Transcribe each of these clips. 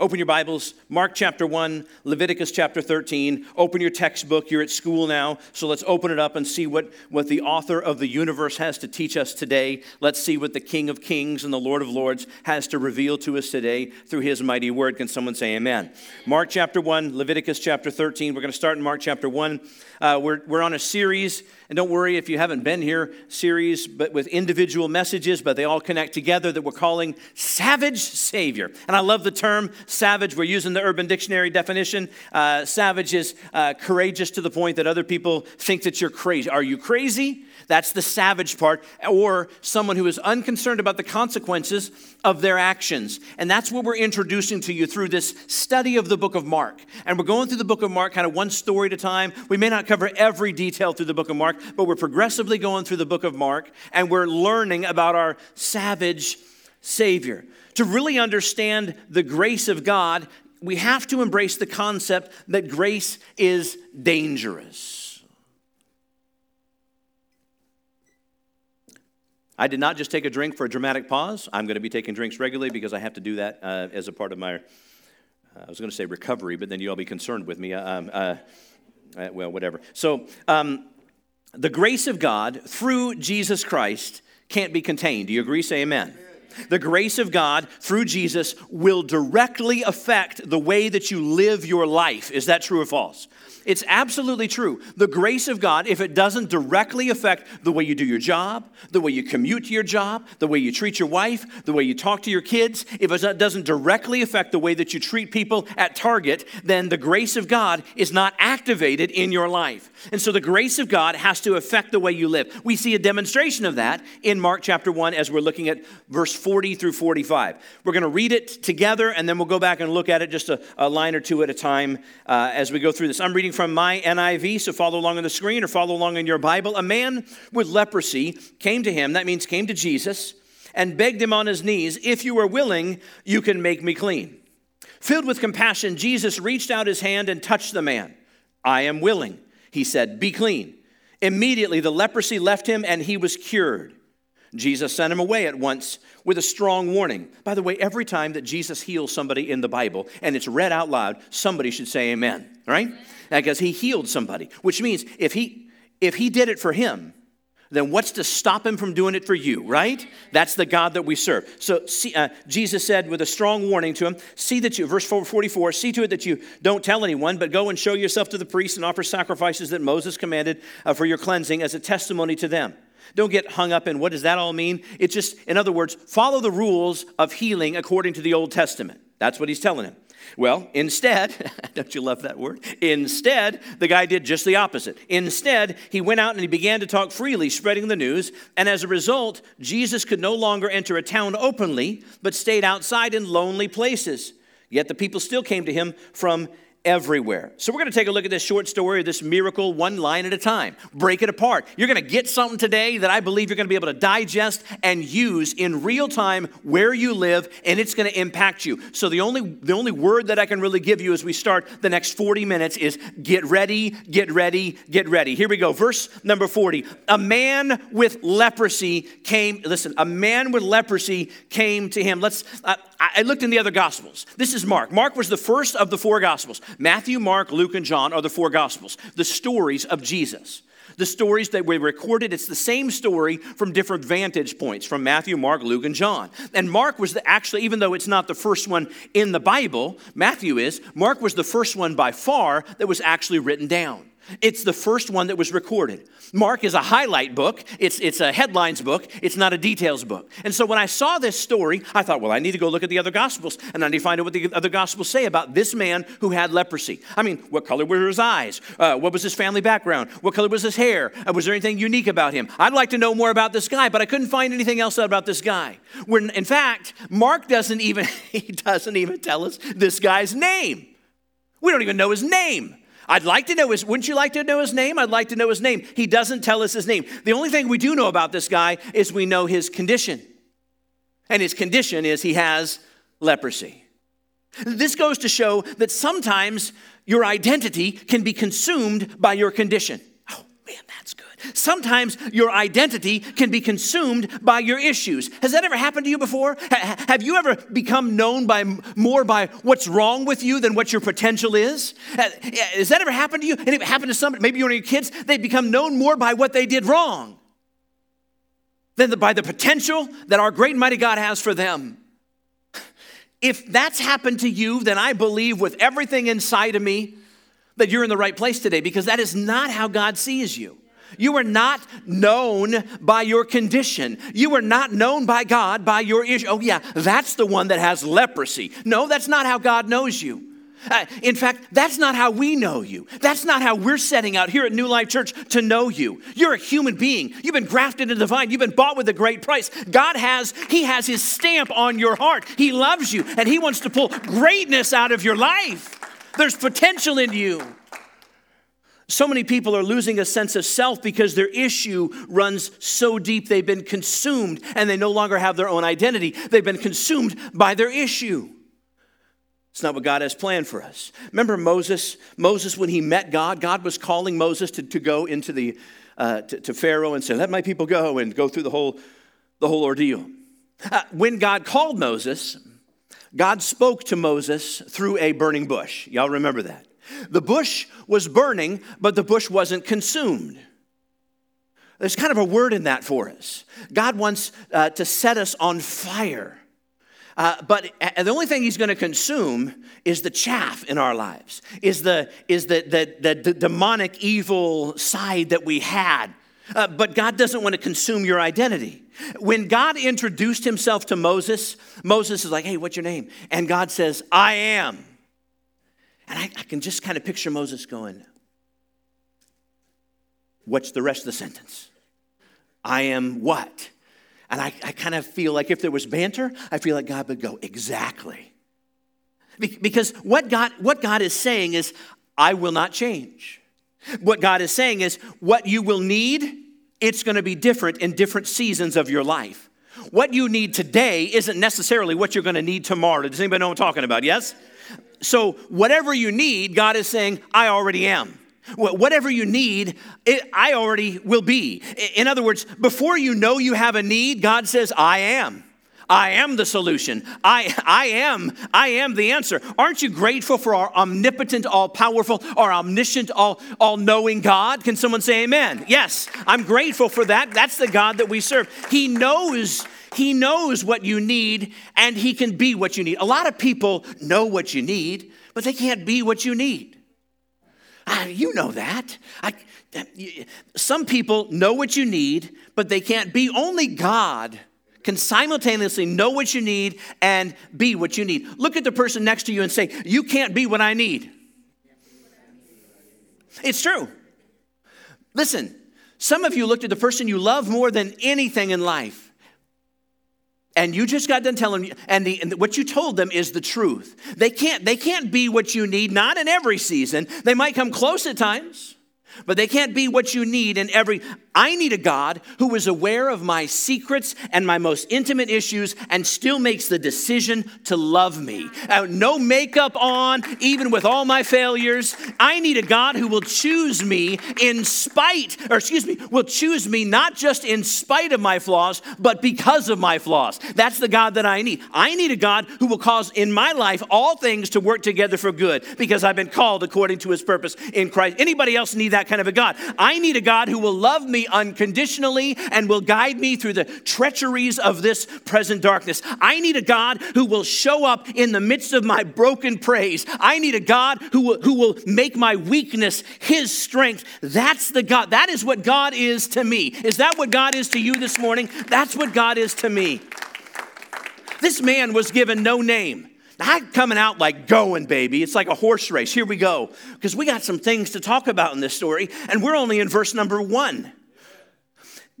Open your Bibles, Mark chapter 1, Leviticus chapter 13. Open your textbook. You're at school now, so let's open it up and see what, what the author of the universe has to teach us today. Let's see what the King of Kings and the Lord of Lords has to reveal to us today through his mighty word. Can someone say amen? Mark chapter 1, Leviticus chapter 13. We're going to start in Mark chapter 1. Uh, we're, we're on a series, and don't worry if you haven't been here, series, but with individual messages, but they all connect together that we're calling Savage Savior. And I love the term savage. We're using the Urban Dictionary definition. Uh, savage is uh, courageous to the point that other people think that you're crazy. Are you crazy? That's the savage part, or someone who is unconcerned about the consequences of their actions. And that's what we're introducing to you through this study of the book of Mark. And we're going through the book of Mark kind of one story at a time. We may not cover every detail through the book of Mark, but we're progressively going through the book of Mark and we're learning about our savage Savior. To really understand the grace of God, we have to embrace the concept that grace is dangerous. I did not just take a drink for a dramatic pause. I'm going to be taking drinks regularly because I have to do that uh, as a part of my, uh, I was going to say recovery, but then you all be concerned with me. Uh, um, uh, uh, well, whatever. So, um, the grace of God through Jesus Christ can't be contained. Do you agree? Say amen. The grace of God through Jesus will directly affect the way that you live your life. Is that true or false? It's absolutely true. The grace of God, if it doesn't directly affect the way you do your job, the way you commute to your job, the way you treat your wife, the way you talk to your kids, if it doesn't directly affect the way that you treat people at Target, then the grace of God is not activated in your life. And so the grace of God has to affect the way you live. We see a demonstration of that in Mark chapter 1 as we're looking at verse 40 through 45. We're going to read it together and then we'll go back and look at it just a, a line or two at a time uh, as we go through this. I'm reading from my NIV, so follow along on the screen or follow along in your Bible. A man with leprosy came to him, that means came to Jesus, and begged him on his knees, If you are willing, you can make me clean. Filled with compassion, Jesus reached out his hand and touched the man. I am willing, he said, Be clean. Immediately the leprosy left him and he was cured. Jesus sent him away at once with a strong warning. By the way, every time that Jesus heals somebody in the Bible and it's read out loud, somebody should say amen, right? Because he healed somebody, which means if he if he did it for him, then what's to stop him from doing it for you, right? That's the God that we serve. So see, uh, Jesus said with a strong warning to him, see that you, verse 44, see to it that you don't tell anyone, but go and show yourself to the priest and offer sacrifices that Moses commanded uh, for your cleansing as a testimony to them. Don't get hung up in what does that all mean? It's just, in other words, follow the rules of healing according to the Old Testament. That's what he's telling him. Well, instead, don't you love that word? Instead, the guy did just the opposite. Instead, he went out and he began to talk freely, spreading the news. And as a result, Jesus could no longer enter a town openly, but stayed outside in lonely places. Yet the people still came to him from everywhere. So, we're going to take a look at this short story, this miracle, one line at a time. Break it apart. You're going to get something today that I believe you're going to be able to digest and use in real time where you live, and it's going to impact you. So, the only, the only word that I can really give you as we start the next 40 minutes is get ready, get ready, get ready. Here we go. Verse number 40. A man with leprosy came, listen, a man with leprosy came to him. Let's, uh, I looked in the other gospels. This is Mark. Mark was the first of the four gospels. Matthew, Mark, Luke, and John are the four Gospels, the stories of Jesus. The stories that we recorded, it's the same story from different vantage points from Matthew, Mark, Luke, and John. And Mark was the, actually, even though it's not the first one in the Bible, Matthew is, Mark was the first one by far that was actually written down. It's the first one that was recorded. Mark is a highlight book, it's, it's a headlines book, it's not a details book. And so when I saw this story, I thought, well, I need to go look at the other gospels and I need to find out what the other gospels say about this man who had leprosy. I mean, what color were his eyes? Uh, what was his family background? What color was his hair? Uh, was there anything unique about him? I'd like to know more about this guy, but I couldn't find anything else about this guy. When, in fact, Mark doesn't even, he doesn't even tell us this guy's name. We don't even know his name. I'd like to know his, wouldn't you like to know his name? I'd like to know his name. He doesn't tell us his name. The only thing we do know about this guy is we know his condition. And his condition is he has leprosy. This goes to show that sometimes your identity can be consumed by your condition. Oh, man, that's good. Sometimes your identity can be consumed by your issues. Has that ever happened to you before? have you ever become known by more by what's wrong with you than what your potential is? Has that ever happened to you? And it happened to somebody, maybe one of your kids, they become known more by what they did wrong than the, by the potential that our great and mighty God has for them. If that's happened to you, then I believe with everything inside of me that you're in the right place today because that is not how God sees you. You are not known by your condition. You are not known by God by your issue. Oh, yeah, that's the one that has leprosy. No, that's not how God knows you. Uh, in fact, that's not how we know you. That's not how we're setting out here at New Life Church to know you. You're a human being. You've been grafted into the vine. You've been bought with a great price. God has, He has His stamp on your heart. He loves you and He wants to pull greatness out of your life. There's potential in you. So many people are losing a sense of self because their issue runs so deep they've been consumed and they no longer have their own identity. They've been consumed by their issue. It's not what God has planned for us. Remember Moses? Moses, when he met God, God was calling Moses to, to go into the uh, to, to, Pharaoh and say, "Let my people go," and go through the whole the whole ordeal. Uh, when God called Moses, God spoke to Moses through a burning bush. Y'all remember that? The bush was burning, but the bush wasn't consumed. There's kind of a word in that for us. God wants uh, to set us on fire. Uh, but uh, the only thing he's going to consume is the chaff in our lives, is the, is the, the, the, the demonic evil side that we had. Uh, but God doesn't want to consume your identity. When God introduced himself to Moses, Moses is like, hey, what's your name? And God says, I am. And I, I can just kind of picture Moses going, What's the rest of the sentence? I am what? And I, I kind of feel like if there was banter, I feel like God would go, Exactly. Because what God, what God is saying is, I will not change. What God is saying is, what you will need, it's going to be different in different seasons of your life. What you need today isn't necessarily what you're going to need tomorrow. Does anybody know what I'm talking about? Yes? So whatever you need, God is saying, I already am. Whatever you need, it, I already will be. In other words, before you know you have a need, God says, I am. I am the solution. I, I am, I am the answer. Aren't you grateful for our omnipotent, all powerful, our omniscient, all, all knowing God? Can someone say amen? Yes, I'm grateful for that. That's the God that we serve. He knows he knows what you need and He can be what you need. A lot of people know what you need, but they can't be what you need. Ah, you know that. I, some people know what you need, but they can't be. Only God can simultaneously know what you need and be what you need. Look at the person next to you and say, You can't be what I need. It's true. Listen, some of you looked at the person you love more than anything in life and you just got done telling and, the, and what you told them is the truth. They can't, they can't be what you need, not in every season. They might come close at times, but they can't be what you need in every. I need a God who is aware of my secrets and my most intimate issues and still makes the decision to love me. Uh, no makeup on, even with all my failures. I need a God who will choose me in spite, or excuse me, will choose me not just in spite of my flaws, but because of my flaws. That's the God that I need. I need a God who will cause in my life all things to work together for good because I've been called according to his purpose in Christ. Anybody else need that kind of a God? I need a God who will love me unconditionally and will guide me through the treacheries of this present darkness. I need a God who will show up in the midst of my broken praise. I need a God who will, who will make my weakness his strength. That's the God. That is what God is to me. Is that what God is to you this morning? That's what God is to me. This man was given no name. I'm coming out like going, baby. It's like a horse race. Here we go. Because we got some things to talk about in this story, and we're only in verse number one.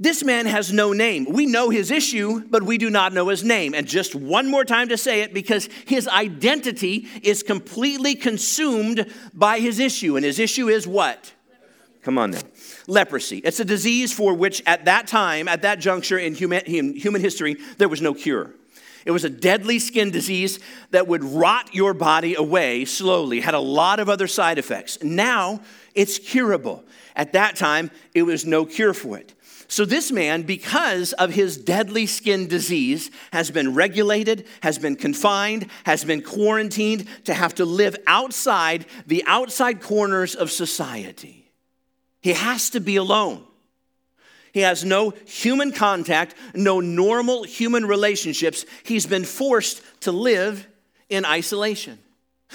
This man has no name. We know his issue, but we do not know his name. And just one more time to say it because his identity is completely consumed by his issue. And his issue is what? Come on then. Leprosy. It's a disease for which at that time, at that juncture in human, in human history, there was no cure. It was a deadly skin disease that would rot your body away slowly, had a lot of other side effects. Now it's curable. At that time, it was no cure for it. So, this man, because of his deadly skin disease, has been regulated, has been confined, has been quarantined to have to live outside the outside corners of society. He has to be alone. He has no human contact, no normal human relationships. He's been forced to live in isolation.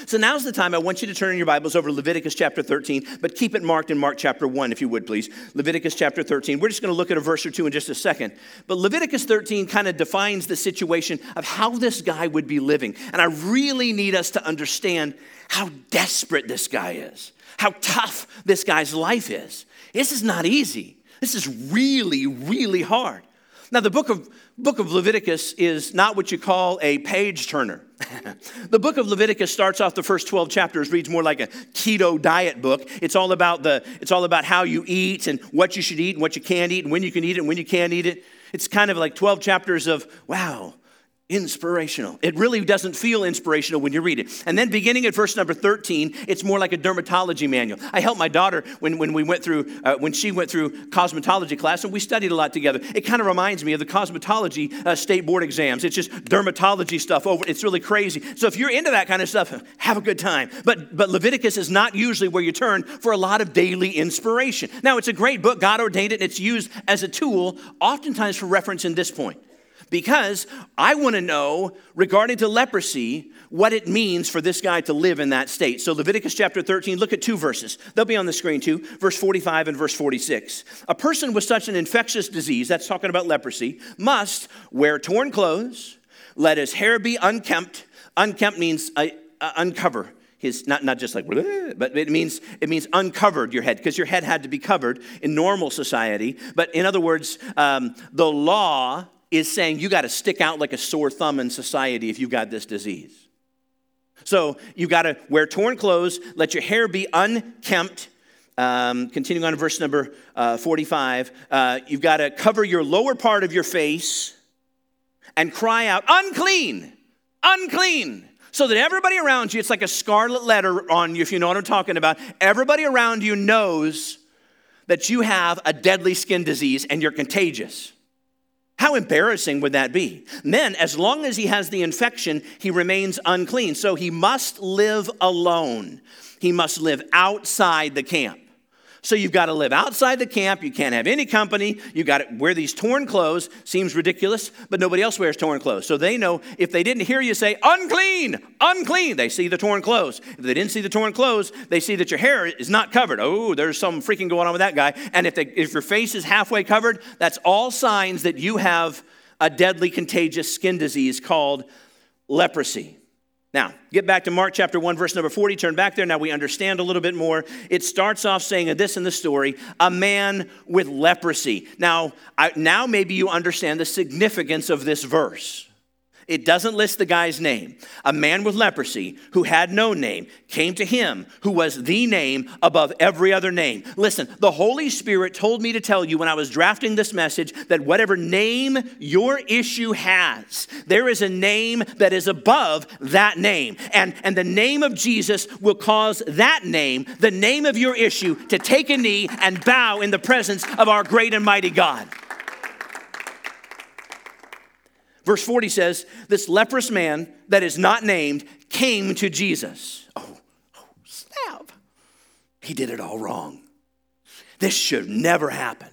So now's the time I want you to turn in your Bibles over to Leviticus chapter 13, but keep it marked in Mark chapter 1, if you would, please. Leviticus chapter 13. We're just going to look at a verse or two in just a second. But Leviticus 13 kind of defines the situation of how this guy would be living. And I really need us to understand how desperate this guy is, how tough this guy's life is. This is not easy. This is really, really hard. Now, the book of, book of Leviticus is not what you call a page turner. the book of Leviticus starts off the first 12 chapters, reads more like a keto diet book. It's all about, the, it's all about how you eat and what you should eat and what you can't eat and when you can eat it and when you can't eat it. It's kind of like 12 chapters of, wow, inspirational. It really doesn't feel inspirational when you read it. And then beginning at verse number 13, it's more like a dermatology manual. I helped my daughter when, when we went through, uh, when she went through cosmetology class and we studied a lot together. It kind of reminds me of the cosmetology uh, state board exams. It's just dermatology stuff over. It's really crazy. So if you're into that kind of stuff, have a good time. But, but Leviticus is not usually where you turn for a lot of daily inspiration. Now, it's a great book. God ordained it and it's used as a tool, oftentimes for reference in this point because I want to know regarding to leprosy what it means for this guy to live in that state. So Leviticus chapter 13, look at two verses. They'll be on the screen too, verse 45 and verse 46. A person with such an infectious disease, that's talking about leprosy, must wear torn clothes, let his hair be unkempt. Unkempt means uh, uh, uncover his not, not just like but it means it means uncovered your head because your head had to be covered in normal society but in other words um, the law is saying you got to stick out like a sore thumb in society if you've got this disease. So you got to wear torn clothes, let your hair be unkempt. Um, continuing on to verse number uh, 45, uh, you've got to cover your lower part of your face and cry out, unclean, unclean. So that everybody around you, it's like a scarlet letter on you, if you know what I'm talking about. Everybody around you knows that you have a deadly skin disease and you're contagious. How embarrassing would that be? then, as long as he has the infection, he remains unclean. So he must live alone. He must live outside the camp. So you've got to live outside the camp. You can't have any company. You've got to wear these torn clothes. Seems ridiculous, but nobody else wears torn clothes. So they know if they didn't hear you say, unclean, unclean, they see the torn clothes. If they didn't see the torn clothes, they see that your hair is not covered. Oh, there's some freaking going on with that guy. And if, they, if your face is halfway covered, that's all signs that you have a deadly contagious skin disease called leprosy. Now, get back to Mark chapter 1, verse number 40. Turn back there. Now we understand a little bit more. It starts off saying this in the story a man with leprosy. Now, I, now maybe you understand the significance of this verse. It doesn't list the guy's name. A man with leprosy who had no name came to him who was the name above every other name. Listen, the Holy Spirit told me to tell you when I was drafting this message that whatever name your issue has, there is a name that is above that name. And, and the name of Jesus will cause that name, the name of your issue, to take a knee and bow in the presence of our great and mighty God. Verse 40 says, This leprous man that is not named came to Jesus. Oh, oh, snap. He did it all wrong. This should never happened.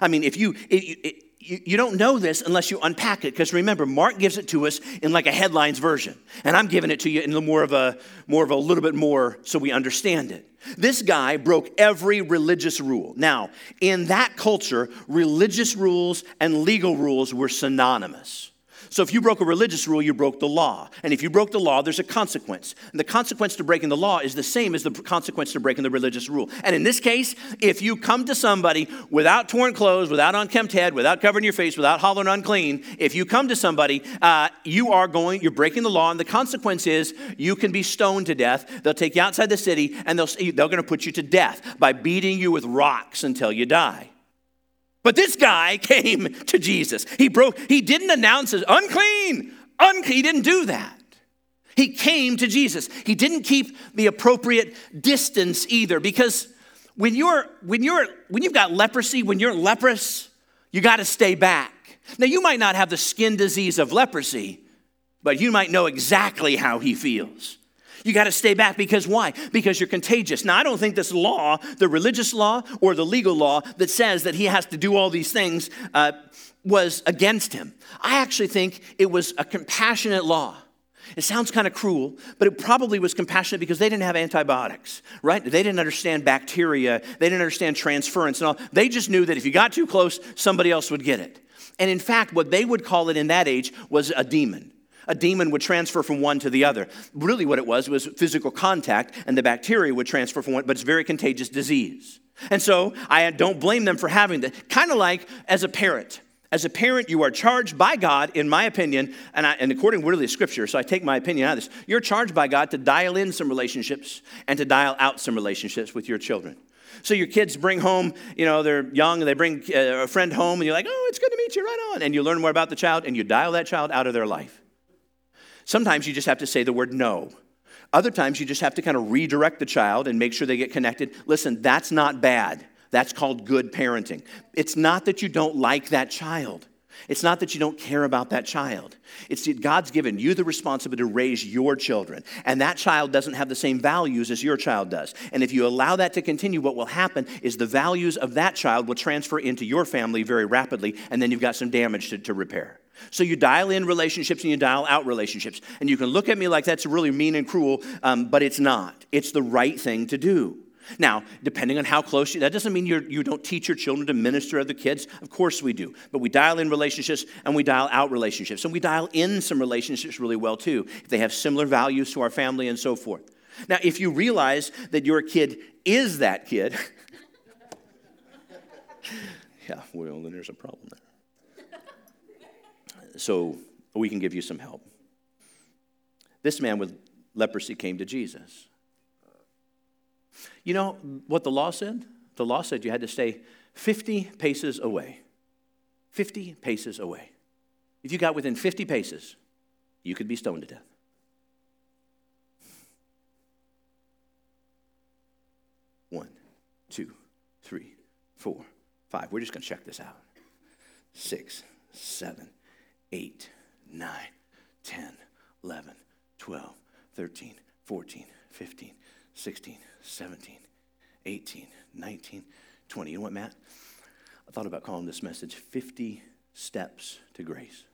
I mean, if you, it, it, you, you don't know this unless you unpack it because remember mark gives it to us in like a headlines version and i'm giving it to you in more of a more of a little bit more so we understand it this guy broke every religious rule now in that culture religious rules and legal rules were synonymous so if you broke a religious rule, you broke the law. And if you broke the law, there's a consequence. And the consequence to breaking the law is the same as the consequence to breaking the religious rule. And in this case, if you come to somebody without torn clothes, without unkempt head, without covering your face, without hollering unclean, if you come to somebody, uh, you are going, you're breaking the law. And the consequence is you can be stoned to death. They'll take you outside the city and they'll, they're going to put you to death by beating you with rocks until you die. But this guy came to Jesus. He broke, he didn't announce as unclean, Un- he didn't do that. He came to Jesus. He didn't keep the appropriate distance either because when you're when you're when you've got leprosy, when you're leprous, you got to stay back. Now you might not have the skin disease of leprosy, but you might know exactly how he feels. You got to stay back because why? Because you're contagious. Now, I don't think this law, the religious law or the legal law that says that he has to do all these things, uh, was against him. I actually think it was a compassionate law. It sounds kind of cruel, but it probably was compassionate because they didn't have antibiotics, right? They didn't understand bacteria, they didn't understand transference and all. They just knew that if you got too close, somebody else would get it. And in fact, what they would call it in that age was a demon. A demon would transfer from one to the other. Really, what it was was physical contact, and the bacteria would transfer from one, but it's very contagious disease. And so I don't blame them for having that. Kind of like as a parent. As a parent, you are charged by God, in my opinion, and, I, and according to really scripture, so I take my opinion out of this. You're charged by God to dial in some relationships and to dial out some relationships with your children. So your kids bring home, you know, they're young and they bring uh, a friend home and you're like, oh, it's good to meet you, right on. And you learn more about the child and you dial that child out of their life. Sometimes you just have to say the word no. Other times you just have to kind of redirect the child and make sure they get connected. Listen, that's not bad. That's called good parenting. It's not that you don't like that child. It's not that you don't care about that child. It's that God's given you the responsibility to raise your children. And that child doesn't have the same values as your child does. And if you allow that to continue, what will happen is the values of that child will transfer into your family very rapidly, and then you've got some damage to, to repair. So you dial in relationships and you dial out relationships. And you can look at me like that's really mean and cruel, um, but it's not. It's the right thing to do. Now, depending on how close you, that doesn't mean you're, you do not teach your children to minister to the kids. Of course we do. But we dial in relationships and we dial out relationships. And we dial in some relationships really well too, if they have similar values to our family and so forth. Now, if you realize that your kid is that kid, yeah, well, then there's a problem there. So we can give you some help. This man with leprosy came to Jesus. You know what the law said? The law said you had to stay 50 paces away. 50 paces away. If you got within 50 paces, you could be stoned to death. One, two, three, four, five. We're just going to check this out. Six, seven, eight, nine, 10, 11, 12, 13, 14, 15, 16, 17, 18, 19, 20. You know what, Matt? I thought about calling this message 50 Steps to Grace.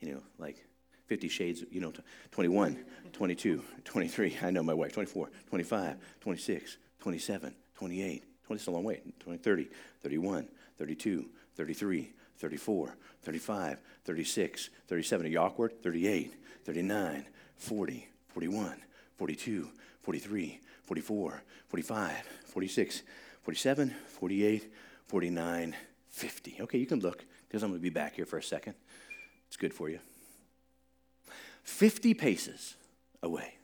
You know, like 50 shades, you know, 21, 22, 23. I know my wife, 24, 25, 26, 27, 28. 20 is a long way. 20, 30, 31, 32, 33, 34, 35, 36, 37. Are you awkward? 38, 39, 40, 41, 42, 43, 44, 45, 46, 47, 48, 49, 50. Okay, you can look because I'm going to be back here for a second. It's good for you. 50 paces away.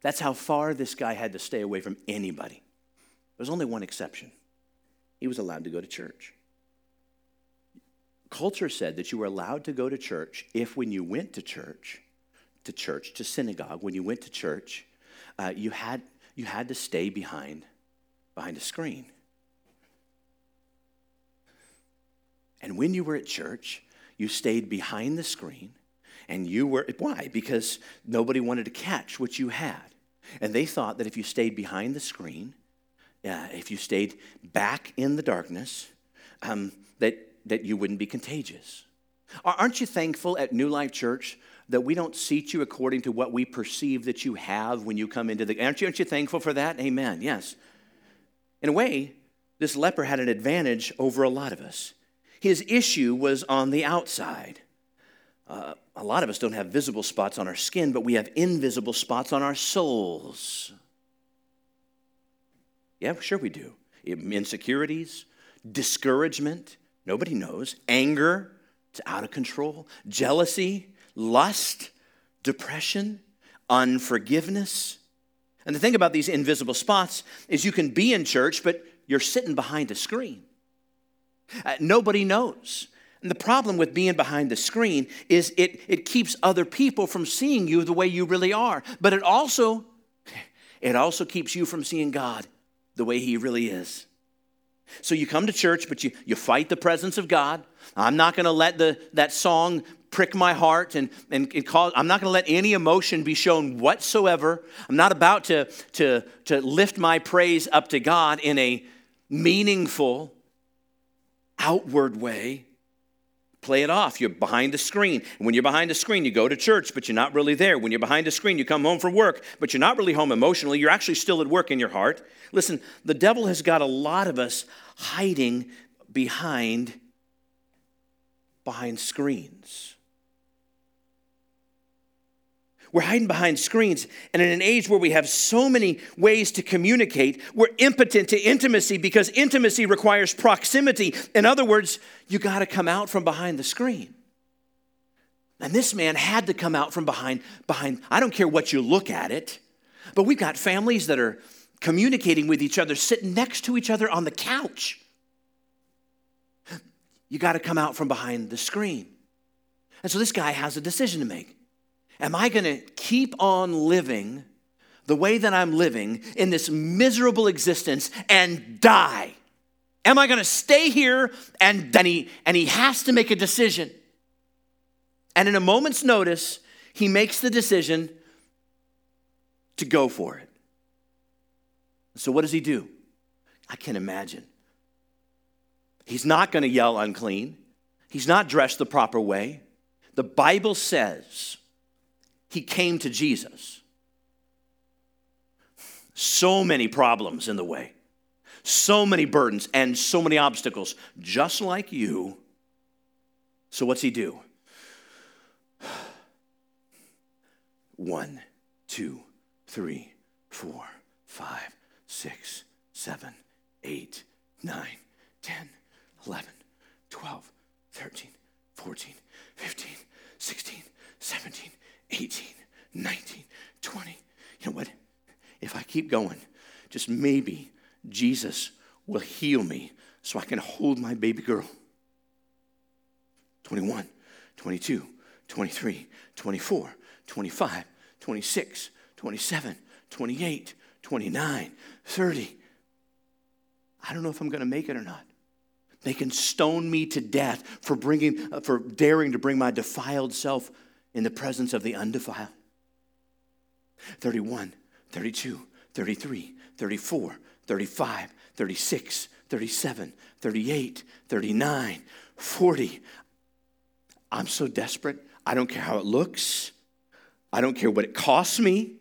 That's how far this guy had to stay away from anybody. There was only one exception. He was allowed to go to church. Culture said that you were allowed to go to church if, when you went to church, to church, to synagogue, when you went to church, uh, you, had, you had to stay behind, behind a screen. And when you were at church, you stayed behind the screen and you were, why? Because nobody wanted to catch what you had. And they thought that if you stayed behind the screen, uh, if you stayed back in the darkness, um, that, that you wouldn't be contagious. Aren't you thankful at New Life Church that we don't seat you according to what we perceive that you have when you come into the. Aren't you, aren't you thankful for that? Amen. Yes. In a way, this leper had an advantage over a lot of us. His issue was on the outside. Uh, a lot of us don't have visible spots on our skin, but we have invisible spots on our souls. Yeah, sure we do. Insecurities, discouragement, nobody knows, anger, it's out of control, jealousy, lust, depression, unforgiveness. And the thing about these invisible spots is you can be in church, but you're sitting behind a screen. Uh, nobody knows. And the problem with being behind the screen is it, it keeps other people from seeing you the way you really are. But it also, it also keeps you from seeing God the way He really is. So you come to church, but you, you fight the presence of God. I'm not going to let the, that song prick my heart and, and, cause, I'm not going to let any emotion be shown whatsoever. I'm not about to, to, to lift my praise up to God in a meaningful, outward way play it off. You're behind the screen. And when you're behind the screen, you go to church, but you're not really there. When you're behind the screen, you come home from work, but you're not really home emotionally. You're actually still at work in your heart. Listen, the devil has got a lot of us hiding behind behind screens. We're hiding behind screens. And in an age where we have so many ways to communicate, we're impotent to intimacy because intimacy requires proximity. In other words, you got to come out from behind the screen. And this man had to come out from behind behind I don't care what you look at it. But we've got families that are communicating with each other sitting next to each other on the couch. You got to come out from behind the screen. And so this guy has a decision to make. Am I going to keep on living the way that I'm living in this miserable existence and die? Am I going to stay here? And then he, and he has to make a decision. And in a moment's notice, he makes the decision to go for it. So, what does he do? I can't imagine. He's not going to yell unclean, he's not dressed the proper way. The Bible says he came to Jesus. So many problems in the way, so many burdens, and so many obstacles, just like you. So, what's he do? One, two, three, four, five, six, seven, eight, nine, 10, 11, 12, 13, 14, 15, 16, 17, 18, 19, 20. You know what? If I keep going, just maybe Jesus will heal me so I can hold my baby girl. 21, 22, 23, 24, 25, 26, 27, 28, 29, 30. I don't know if I'm going to make it or not. They can stone me to death for bringing, for daring to bring my defiled self in the presence of the undefiled. 31, 32, 33, 34, 35, 36, 37, 38, 39, 40. I'm so desperate. I don't care how it looks. I don't care what it costs me.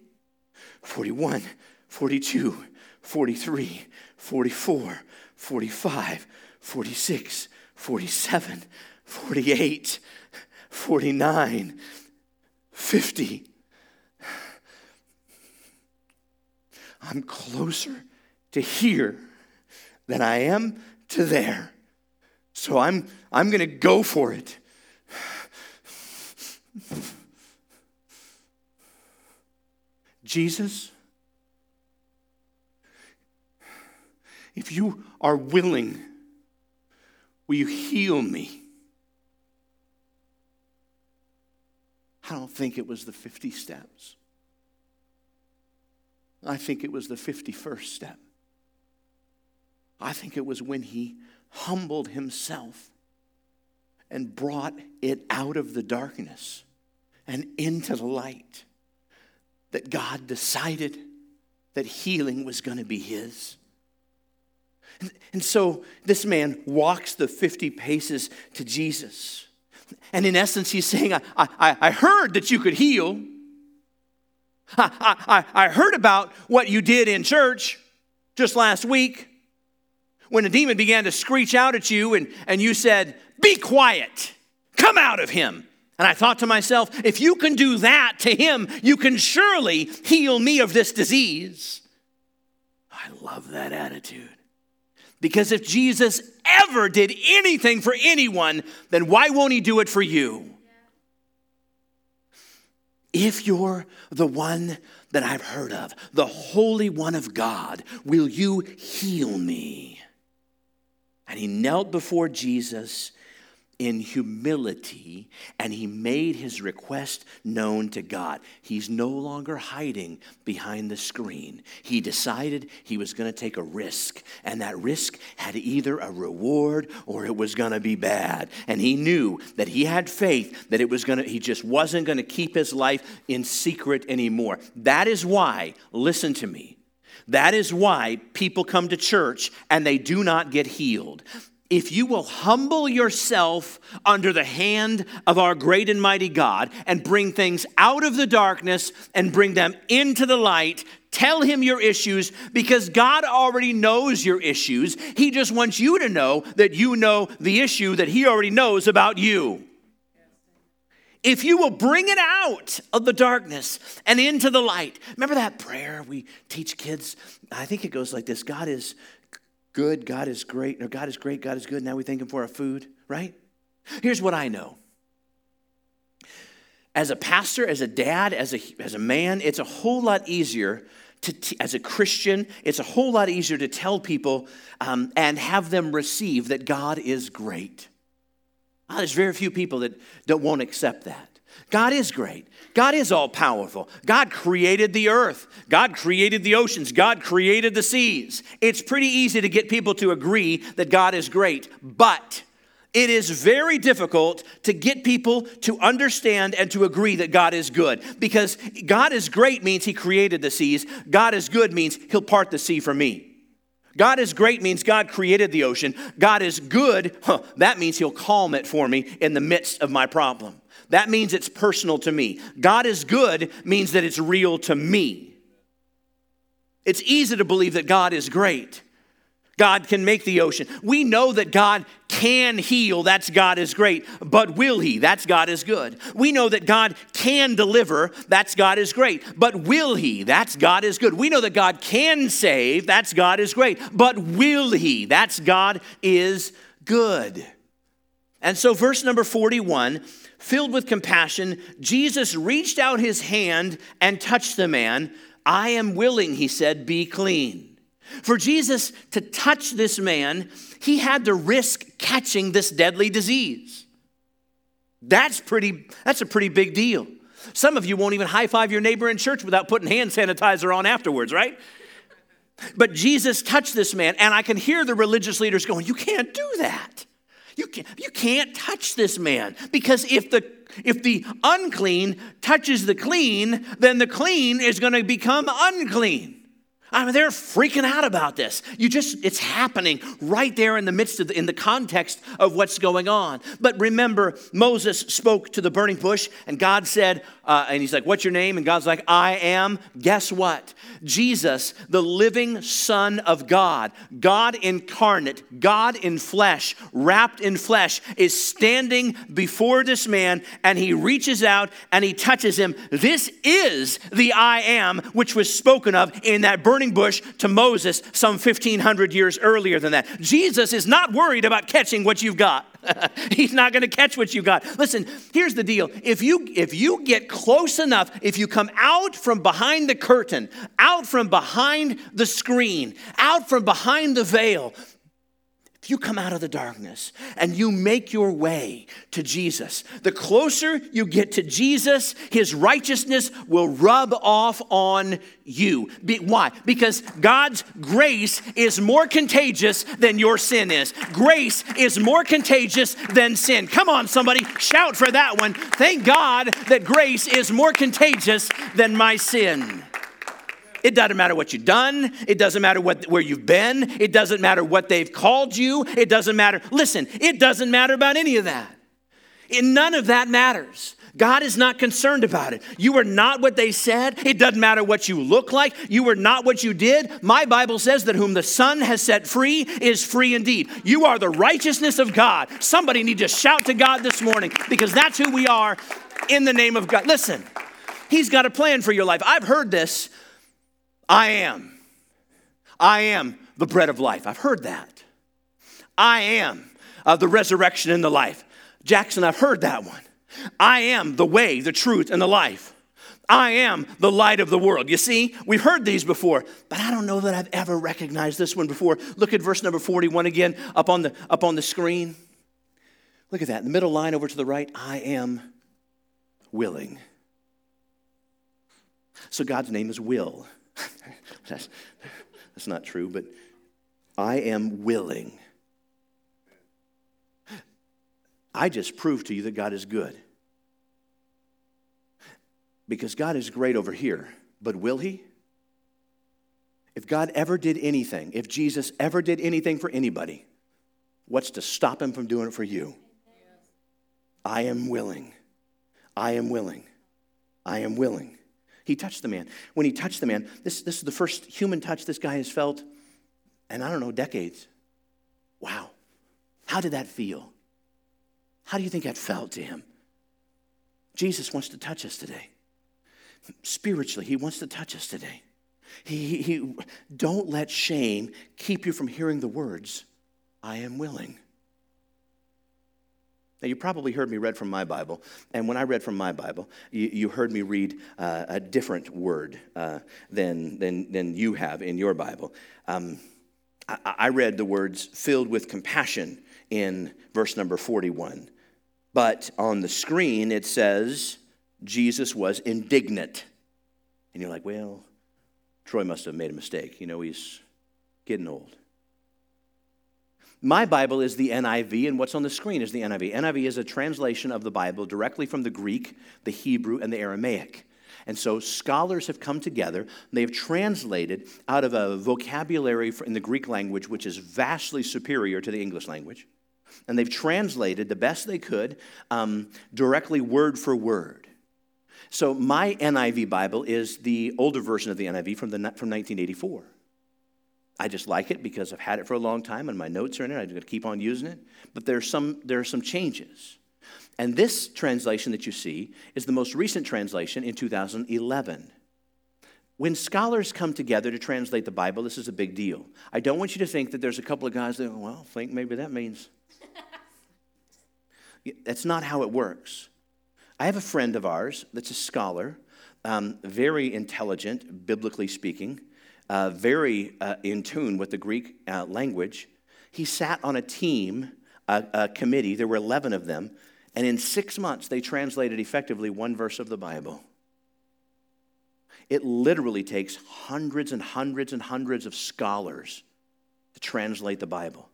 41, 42, 43, 44, 45, 46, 47, 48, 49, 50. I'm closer to here than I am to there. So I'm, I'm going to go for it. Jesus, if you are willing, will you heal me? I don't think it was the 50 steps. I think it was the 51st step. I think it was when he humbled himself and brought it out of the darkness and into the light that God decided that healing was going to be his. And, so this man walks the 50 paces to Jesus. And in essence, he's saying, I, I, I heard that you could heal. I, I, I heard about what you did in church just last week when a demon began to screech out at you and, and you said, Be quiet, come out of him. And I thought to myself, if you can do that to him, you can surely heal me of this disease. I love that attitude. Because if Jesus ever did anything for anyone, then why won't he do it for you? If you're the one that I've heard of, the Holy One of God, will you heal me? And he knelt before Jesus in humility and he made his request known to God. He's no longer hiding behind the screen. He decided he was going to take a risk, and that risk had either a reward or it was going to be bad. And he knew that he had faith that it was going to he just wasn't going to keep his life in secret anymore. That is why, listen to me. That is why people come to church and they do not get healed if you will humble yourself under the hand of our great and mighty God and bring things out of the darkness and bring them into the light, tell him your issues because God already knows your issues. He just wants you to know that you know the issue that he already knows about you. If you will bring it out of the darkness and into the light. Remember that prayer we teach kids? I think it goes like this God is good, God is great, or God is great, God is good. Now we thank Him for our food, right? Here's what I know. As a pastor, as a dad, as a, as a man, it's a whole lot easier to, as a Christian, it's a whole lot easier to tell people um, and have them receive that God is great. Well, there's very few people that, that won't accept that. God is great. God is all powerful. God created the earth. God created the oceans. God created the seas. It's pretty easy to get people to agree that God is great, but it is very difficult to get people to understand and to agree that God is good because God is great means He created the seas. God is good means He'll part the sea for me. God is great means God created the ocean. God is good, huh, that means He'll calm it for me in the midst of my problem. That means it's personal to me. God is good means that it's real to me. It's easy to believe that God is great. God can make the ocean. We know that God can heal, that's God is great. But will He? That's God is good. We know that God can deliver, that's God is great. But will He? That's God is good. We know that God can save, that's God is great. But will He? That's God is good. And so, verse number 41 filled with compassion, Jesus reached out his hand and touched the man. I am willing, he said, be clean. For Jesus to touch this man, he had to risk catching this deadly disease. That's pretty that's a pretty big deal. Some of you won't even high five your neighbor in church without putting hand sanitizer on afterwards, right? But Jesus touched this man, and I can hear the religious leaders going, You can't do that. You can't, you can't touch this man because if the if the unclean touches the clean, then the clean is going to become unclean. I mean, they're freaking out about this. You just, it's happening right there in the midst of, the, in the context of what's going on. But remember, Moses spoke to the burning bush, and God said, uh, and he's like, What's your name? And God's like, I am. Guess what? Jesus, the living Son of God, God incarnate, God in flesh, wrapped in flesh, is standing before this man, and he reaches out and he touches him. This is the I am, which was spoken of in that burning burning bush to Moses some 1500 years earlier than that. Jesus is not worried about catching what you've got. He's not going to catch what you've got. Listen, here's the deal. If you if you get close enough, if you come out from behind the curtain, out from behind the screen, out from behind the veil, you come out of the darkness and you make your way to Jesus, the closer you get to Jesus, his righteousness will rub off on you. Be, why? Because God's grace is more contagious than your sin is. Grace is more contagious than sin. Come on, somebody, shout for that one. Thank God that grace is more contagious than my sin. It doesn't matter what you've done. It doesn't matter what, where you've been. It doesn't matter what they've called you. It doesn't matter. Listen, it doesn't matter about any of that. And none of that matters. God is not concerned about it. You are not what they said. It doesn't matter what you look like. You are not what you did. My Bible says that whom the Son has set free is free indeed. You are the righteousness of God. Somebody need to shout to God this morning because that's who we are in the name of God. Listen, He's got a plan for your life. I've heard this I am. I am the bread of life. I've heard that. I am uh, the resurrection and the life. Jackson, I've heard that one. I am the way, the truth, and the life. I am the light of the world. You see, we've heard these before, but I don't know that I've ever recognized this one before. Look at verse number 41 again up on the, up on the screen. Look at that. In the middle line over to the right I am willing. So God's name is Will. That's, that's not true, but I am willing. I just proved to you that God is good. Because God is great over here, but will He? If God ever did anything, if Jesus ever did anything for anybody, what's to stop Him from doing it for you? I am willing. I am willing. I am willing. He touched the man. When he touched the man, this, this is the first human touch this guy has felt in, I don't know, decades. Wow. How did that feel? How do you think that felt to him? Jesus wants to touch us today. Spiritually, he wants to touch us today. He, he, don't let shame keep you from hearing the words, I am willing. Now, you probably heard me read from my Bible, and when I read from my Bible, you, you heard me read uh, a different word uh, than, than, than you have in your Bible. Um, I, I read the words filled with compassion in verse number 41. But on the screen, it says Jesus was indignant. And you're like, well, Troy must have made a mistake. You know, he's getting old. My Bible is the NIV, and what's on the screen is the NIV. NIV is a translation of the Bible directly from the Greek, the Hebrew, and the Aramaic. And so scholars have come together, they've translated out of a vocabulary in the Greek language, which is vastly superior to the English language. And they've translated the best they could um, directly word for word. So my NIV Bible is the older version of the NIV from, the, from 1984. I just like it because I've had it for a long time and my notes are in it. I'm going to keep on using it. But there's some, there are some changes. And this translation that you see is the most recent translation in 2011. When scholars come together to translate the Bible, this is a big deal. I don't want you to think that there's a couple of guys that, well, think maybe that means. That's not how it works. I have a friend of ours that's a scholar, um, very intelligent, biblically speaking uh, very uh, in tune with the Greek uh, language. He sat on a team, a, a committee, there were 11 of them, and in six months they translated effectively one verse of the Bible. It literally takes hundreds and hundreds and hundreds of scholars to translate the Bible.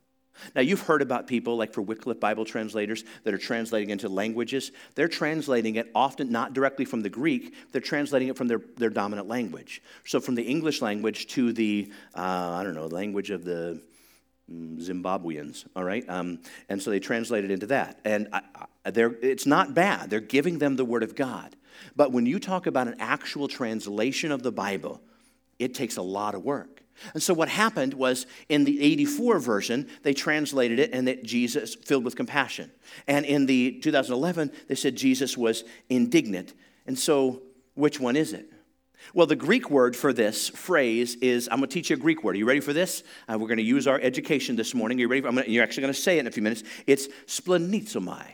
Now, you've heard about people like for Wycliffe Bible translators that are translating into languages. They're translating it often not directly from the Greek, they're translating it from their, their dominant language. So, from the English language to the, uh, I don't know, language of the mm, Zimbabweans, all right? Um, and so they translate it into that. And I, I, it's not bad, they're giving them the Word of God. But when you talk about an actual translation of the Bible, it takes a lot of work. And so what happened was in the 84 version, they translated it and that Jesus filled with compassion. And in the 2011, they said Jesus was indignant. And so which one is it? Well, the Greek word for this phrase is I'm going to teach you a Greek word. Are you ready for this? Uh, we're going to use our education this morning. Are you ready? For, gonna, you're actually going to say it in a few minutes. It's splenizomai.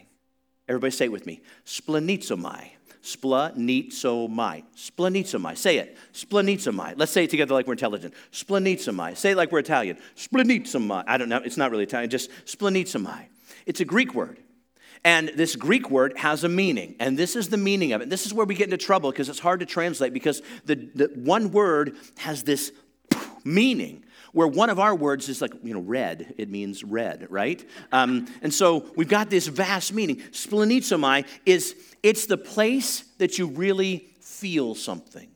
Everybody say it with me. Splenizomai. Splanitsomai. Splanitsomai. Say it. Splanitsomai. Let's say it together like we're intelligent. Splanitsomai. Say it like we're Italian. Splanitsomai. I don't know. It's not really Italian. Just splanitsomai. It's a Greek word. And this Greek word has a meaning. And this is the meaning of it. This is where we get into trouble because it's hard to translate because the, the one word has this meaning where one of our words is like, you know, red. It means red, right? Um, and so we've got this vast meaning. Splanitsomai is, it's the place that you really feel something.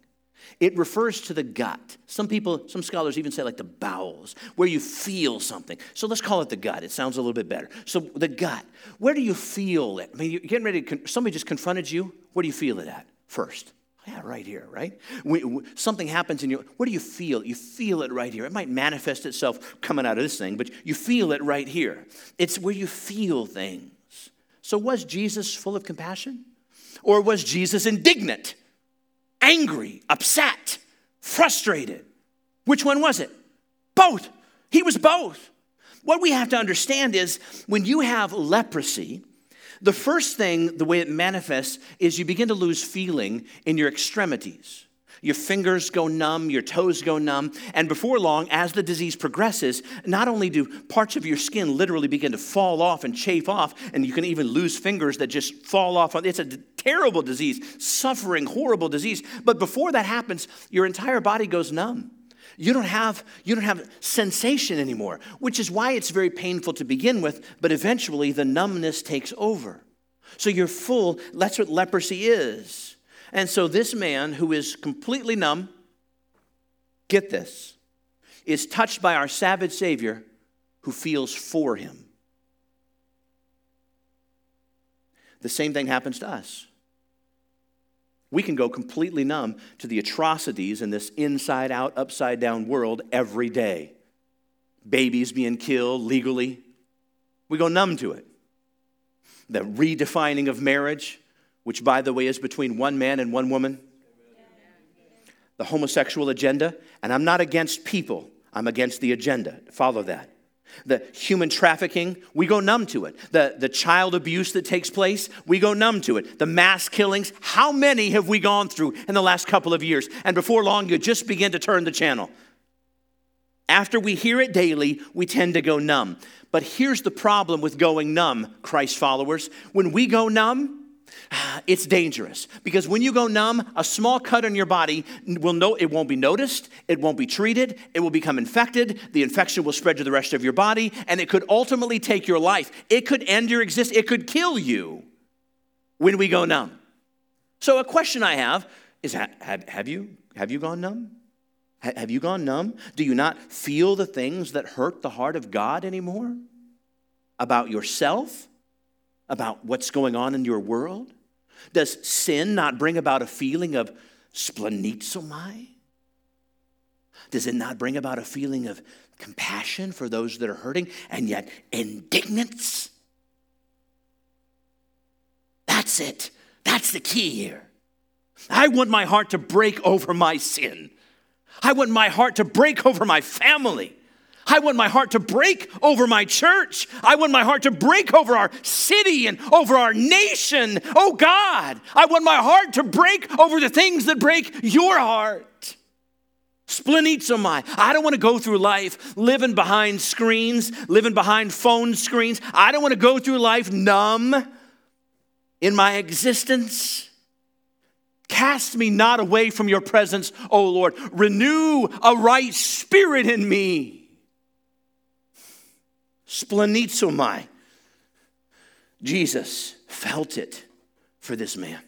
It refers to the gut. Some people, some scholars even say like the bowels, where you feel something. So let's call it the gut. It sounds a little bit better. So the gut, where do you feel it? I mean, you're getting ready to, somebody just confronted you. Where do you feel it at first? Yeah, right here, right? Something happens in you. What do you feel You feel it right here. It might manifest itself coming out of this thing, but you feel it right here. It's where you feel things. So, was Jesus full of compassion? Or was Jesus indignant, angry, upset, frustrated? Which one was it? Both. He was both. What we have to understand is when you have leprosy, the first thing, the way it manifests, is you begin to lose feeling in your extremities. Your fingers go numb, your toes go numb, and before long, as the disease progresses, not only do parts of your skin literally begin to fall off and chafe off, and you can even lose fingers that just fall off. It's a terrible disease, suffering, horrible disease. But before that happens, your entire body goes numb. You don't have you don't have sensation anymore, which is why it's very painful to begin with, but eventually the numbness takes over. So you're full, that's what leprosy is. And so this man who is completely numb, get this, is touched by our savage Savior who feels for him. The same thing happens to us. We can go completely numb to the atrocities in this inside out, upside down world every day. Babies being killed legally, we go numb to it. The redefining of marriage, which, by the way, is between one man and one woman. The homosexual agenda, and I'm not against people, I'm against the agenda. Follow that. The human trafficking, we go numb to it. The, the child abuse that takes place, we go numb to it. The mass killings, how many have we gone through in the last couple of years? And before long, you just begin to turn the channel. After we hear it daily, we tend to go numb. But here's the problem with going numb, Christ followers. When we go numb, it's dangerous because when you go numb, a small cut on your body will know it won't be noticed, it won't be treated, it will become infected, the infection will spread to the rest of your body, and it could ultimately take your life. It could end your existence, it could kill you when we go numb. So a question I have is have, have you have you gone numb? Have you gone numb? Do you not feel the things that hurt the heart of God anymore? About yourself? About what's going on in your world? Does sin not bring about a feeling of splanizomai? Does it not bring about a feeling of compassion for those that are hurting and yet indignance? That's it. That's the key here. I want my heart to break over my sin. I want my heart to break over my family. I want my heart to break over my church. I want my heart to break over our city and over our nation. Oh God, I want my heart to break over the things that break your heart. Splenizomai. I don't want to go through life living behind screens, living behind phone screens. I don't want to go through life numb in my existence. Cast me not away from your presence, O Lord. Renew a right spirit in me splenizomai. Jesus felt it for this man.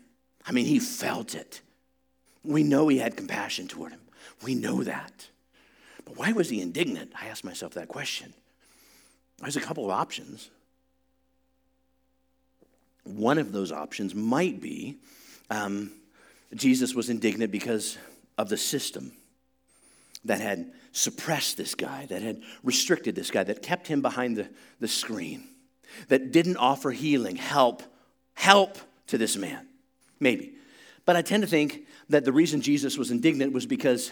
I mean, he felt it. We know he had compassion toward him. We know that. But why was he indignant? I asked myself that question. There's a couple of options. One of those options might be um, Jesus was indignant because of the system that had suppressed this guy, that had restricted this guy, that kept him behind the, the screen, that didn't offer healing, help, help to this man. Maybe. But I tend to think that the reason Jesus was indignant was because,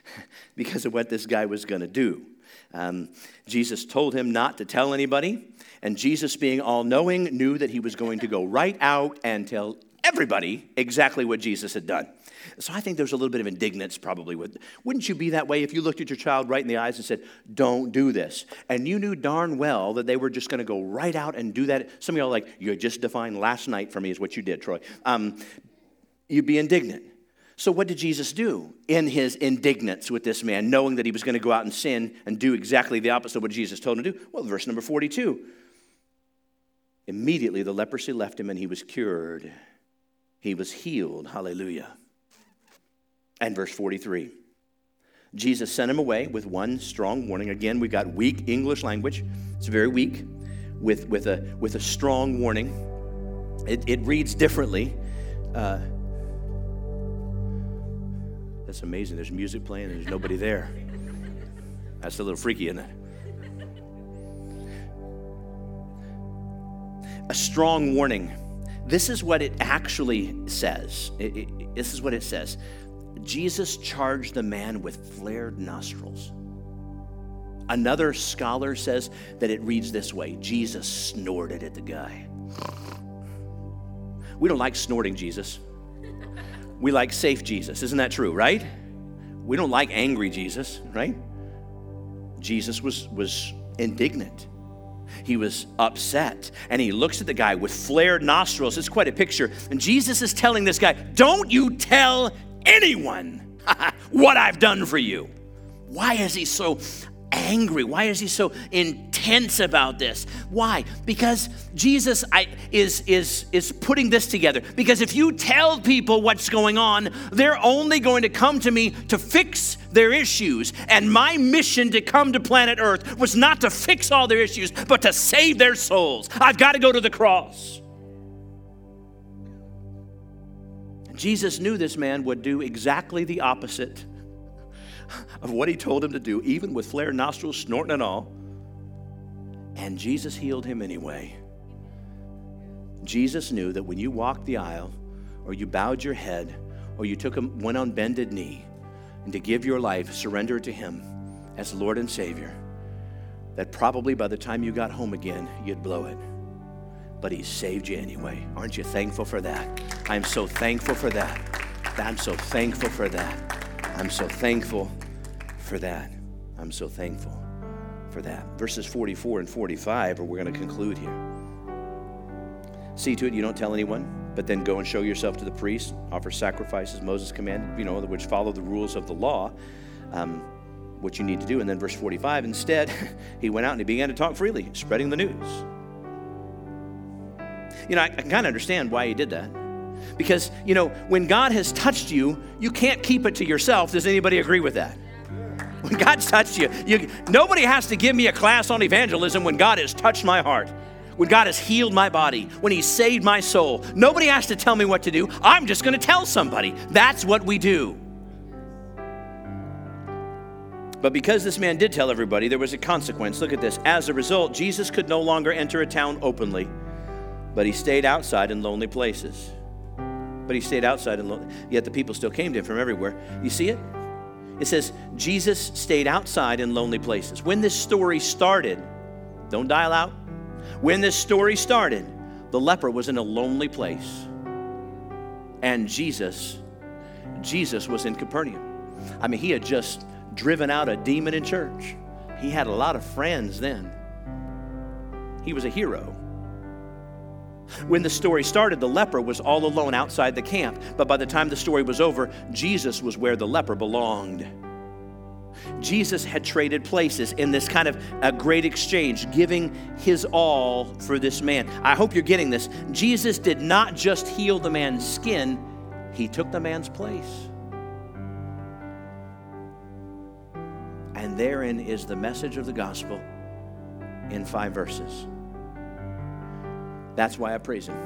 because of what this guy was going to do. Um, Jesus told him not to tell anybody, and Jesus, being all knowing, knew that he was going to go right out and tell everybody exactly what Jesus had done. So I think there's a little bit of indignance probably with. Wouldn't you be that way if you looked at your child right in the eyes and said, "Don't do this," and you knew darn well that they were just going to go right out and do that? Some of y'all like you just defined last night for me is what you did, Troy. Um, you'd be indignant. So, what did Jesus do in his indignance with this man, knowing that he was going to go out and sin and do exactly the opposite of what Jesus told him to do? Well, verse number 42. Immediately the leprosy left him and he was cured. He was healed. Hallelujah. And verse 43 Jesus sent him away with one strong warning. Again, we've got weak English language. It's very weak, with, with, a, with a strong warning. It, it reads differently. Uh, that's amazing. There's music playing and there's nobody there. That's a little freaky, isn't it? A strong warning. This is what it actually says. It, it, this is what it says. Jesus charged the man with flared nostrils. Another scholar says that it reads this way Jesus snorted at the guy. We don't like snorting Jesus. we like safe Jesus. Isn't that true, right? We don't like angry Jesus, right? Jesus was, was indignant. He was upset. And he looks at the guy with flared nostrils. It's quite a picture. And Jesus is telling this guy, Don't you tell anyone what I've done for you. Why is he so angry? Why is he so intense about this? Why? Because Jesus I, is, is, is putting this together. Because if you tell people what's going on, they're only going to come to me to fix their issues. And my mission to come to planet Earth was not to fix all their issues, but to save their souls. I've got to go to the cross. Jesus knew this man would do exactly the opposite of what he told him to do, even with flared nostrils, snorting and all. And Jesus healed him anyway. Jesus knew that when you walked the aisle, or you bowed your head, or you took a, went on bended knee, and to give your life, surrender it to Him as Lord and Savior, that probably by the time you got home again, you'd blow it. But He saved you anyway. Aren't you thankful for that? I'm so thankful for that. I'm so thankful for that. I'm so thankful for that. I'm so thankful for that. Verses 44 and 45 are we're going to conclude here. See to it you don't tell anyone, but then go and show yourself to the priest, offer sacrifices Moses commanded, you know, which follow the rules of the law, um, what you need to do. And then verse 45, instead, he went out and he began to talk freely, spreading the news. You know, I, I kind of understand why he did that. Because, you know, when God has touched you, you can't keep it to yourself. Does anybody agree with that? When God's touched you, you nobody has to give me a class on evangelism when God has touched my heart when God has healed my body, when He saved my soul. Nobody has to tell me what to do. I'm just going to tell somebody. That's what we do. But because this man did tell everybody, there was a consequence. Look at this. As a result, Jesus could no longer enter a town openly, but he stayed outside in lonely places. But he stayed outside and lonely, yet the people still came to him from everywhere. You see it? It says Jesus stayed outside in lonely places. When this story started, don't dial out, when this story started, the leper was in a lonely place. And Jesus, Jesus was in Capernaum. I mean, he had just driven out a demon in church. He had a lot of friends then. He was a hero. When the story started, the leper was all alone outside the camp. But by the time the story was over, Jesus was where the leper belonged. Jesus had traded places in this kind of a great exchange, giving his all for this man. I hope you're getting this. Jesus did not just heal the man's skin, he took the man's place. And therein is the message of the gospel in five verses. That's why I praise him.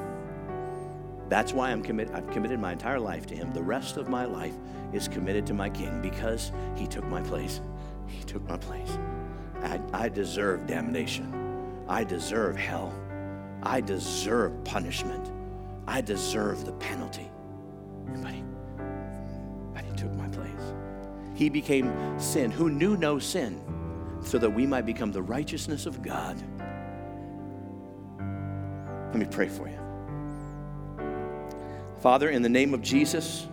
That's why I'm committed. I've committed my entire life to him. The rest of my life is committed to my king because he took my place. He took my place. I, I deserve damnation. I deserve hell. I deserve punishment. I deserve the penalty. But he, but he took my place. He became sin, who knew no sin, so that we might become the righteousness of God. Let me pray for you. Father, in the name of Jesus,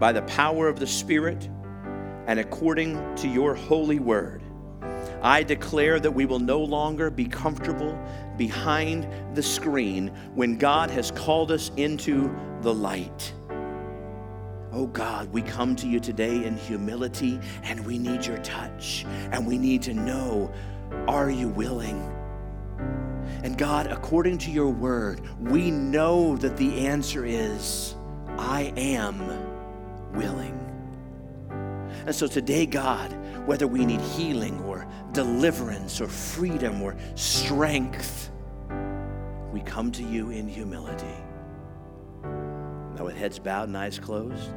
by the power of the Spirit and according to your holy word. I declare that we will no longer be comfortable behind the screen when God has called us into the light. Oh God, we come to you today in humility and we need your touch and we need to know are you willing? And God, according to your word, we know that the answer is I am willing. And so today, God, whether we need healing or deliverance or freedom or strength, we come to you in humility. Now, with heads bowed and eyes closed,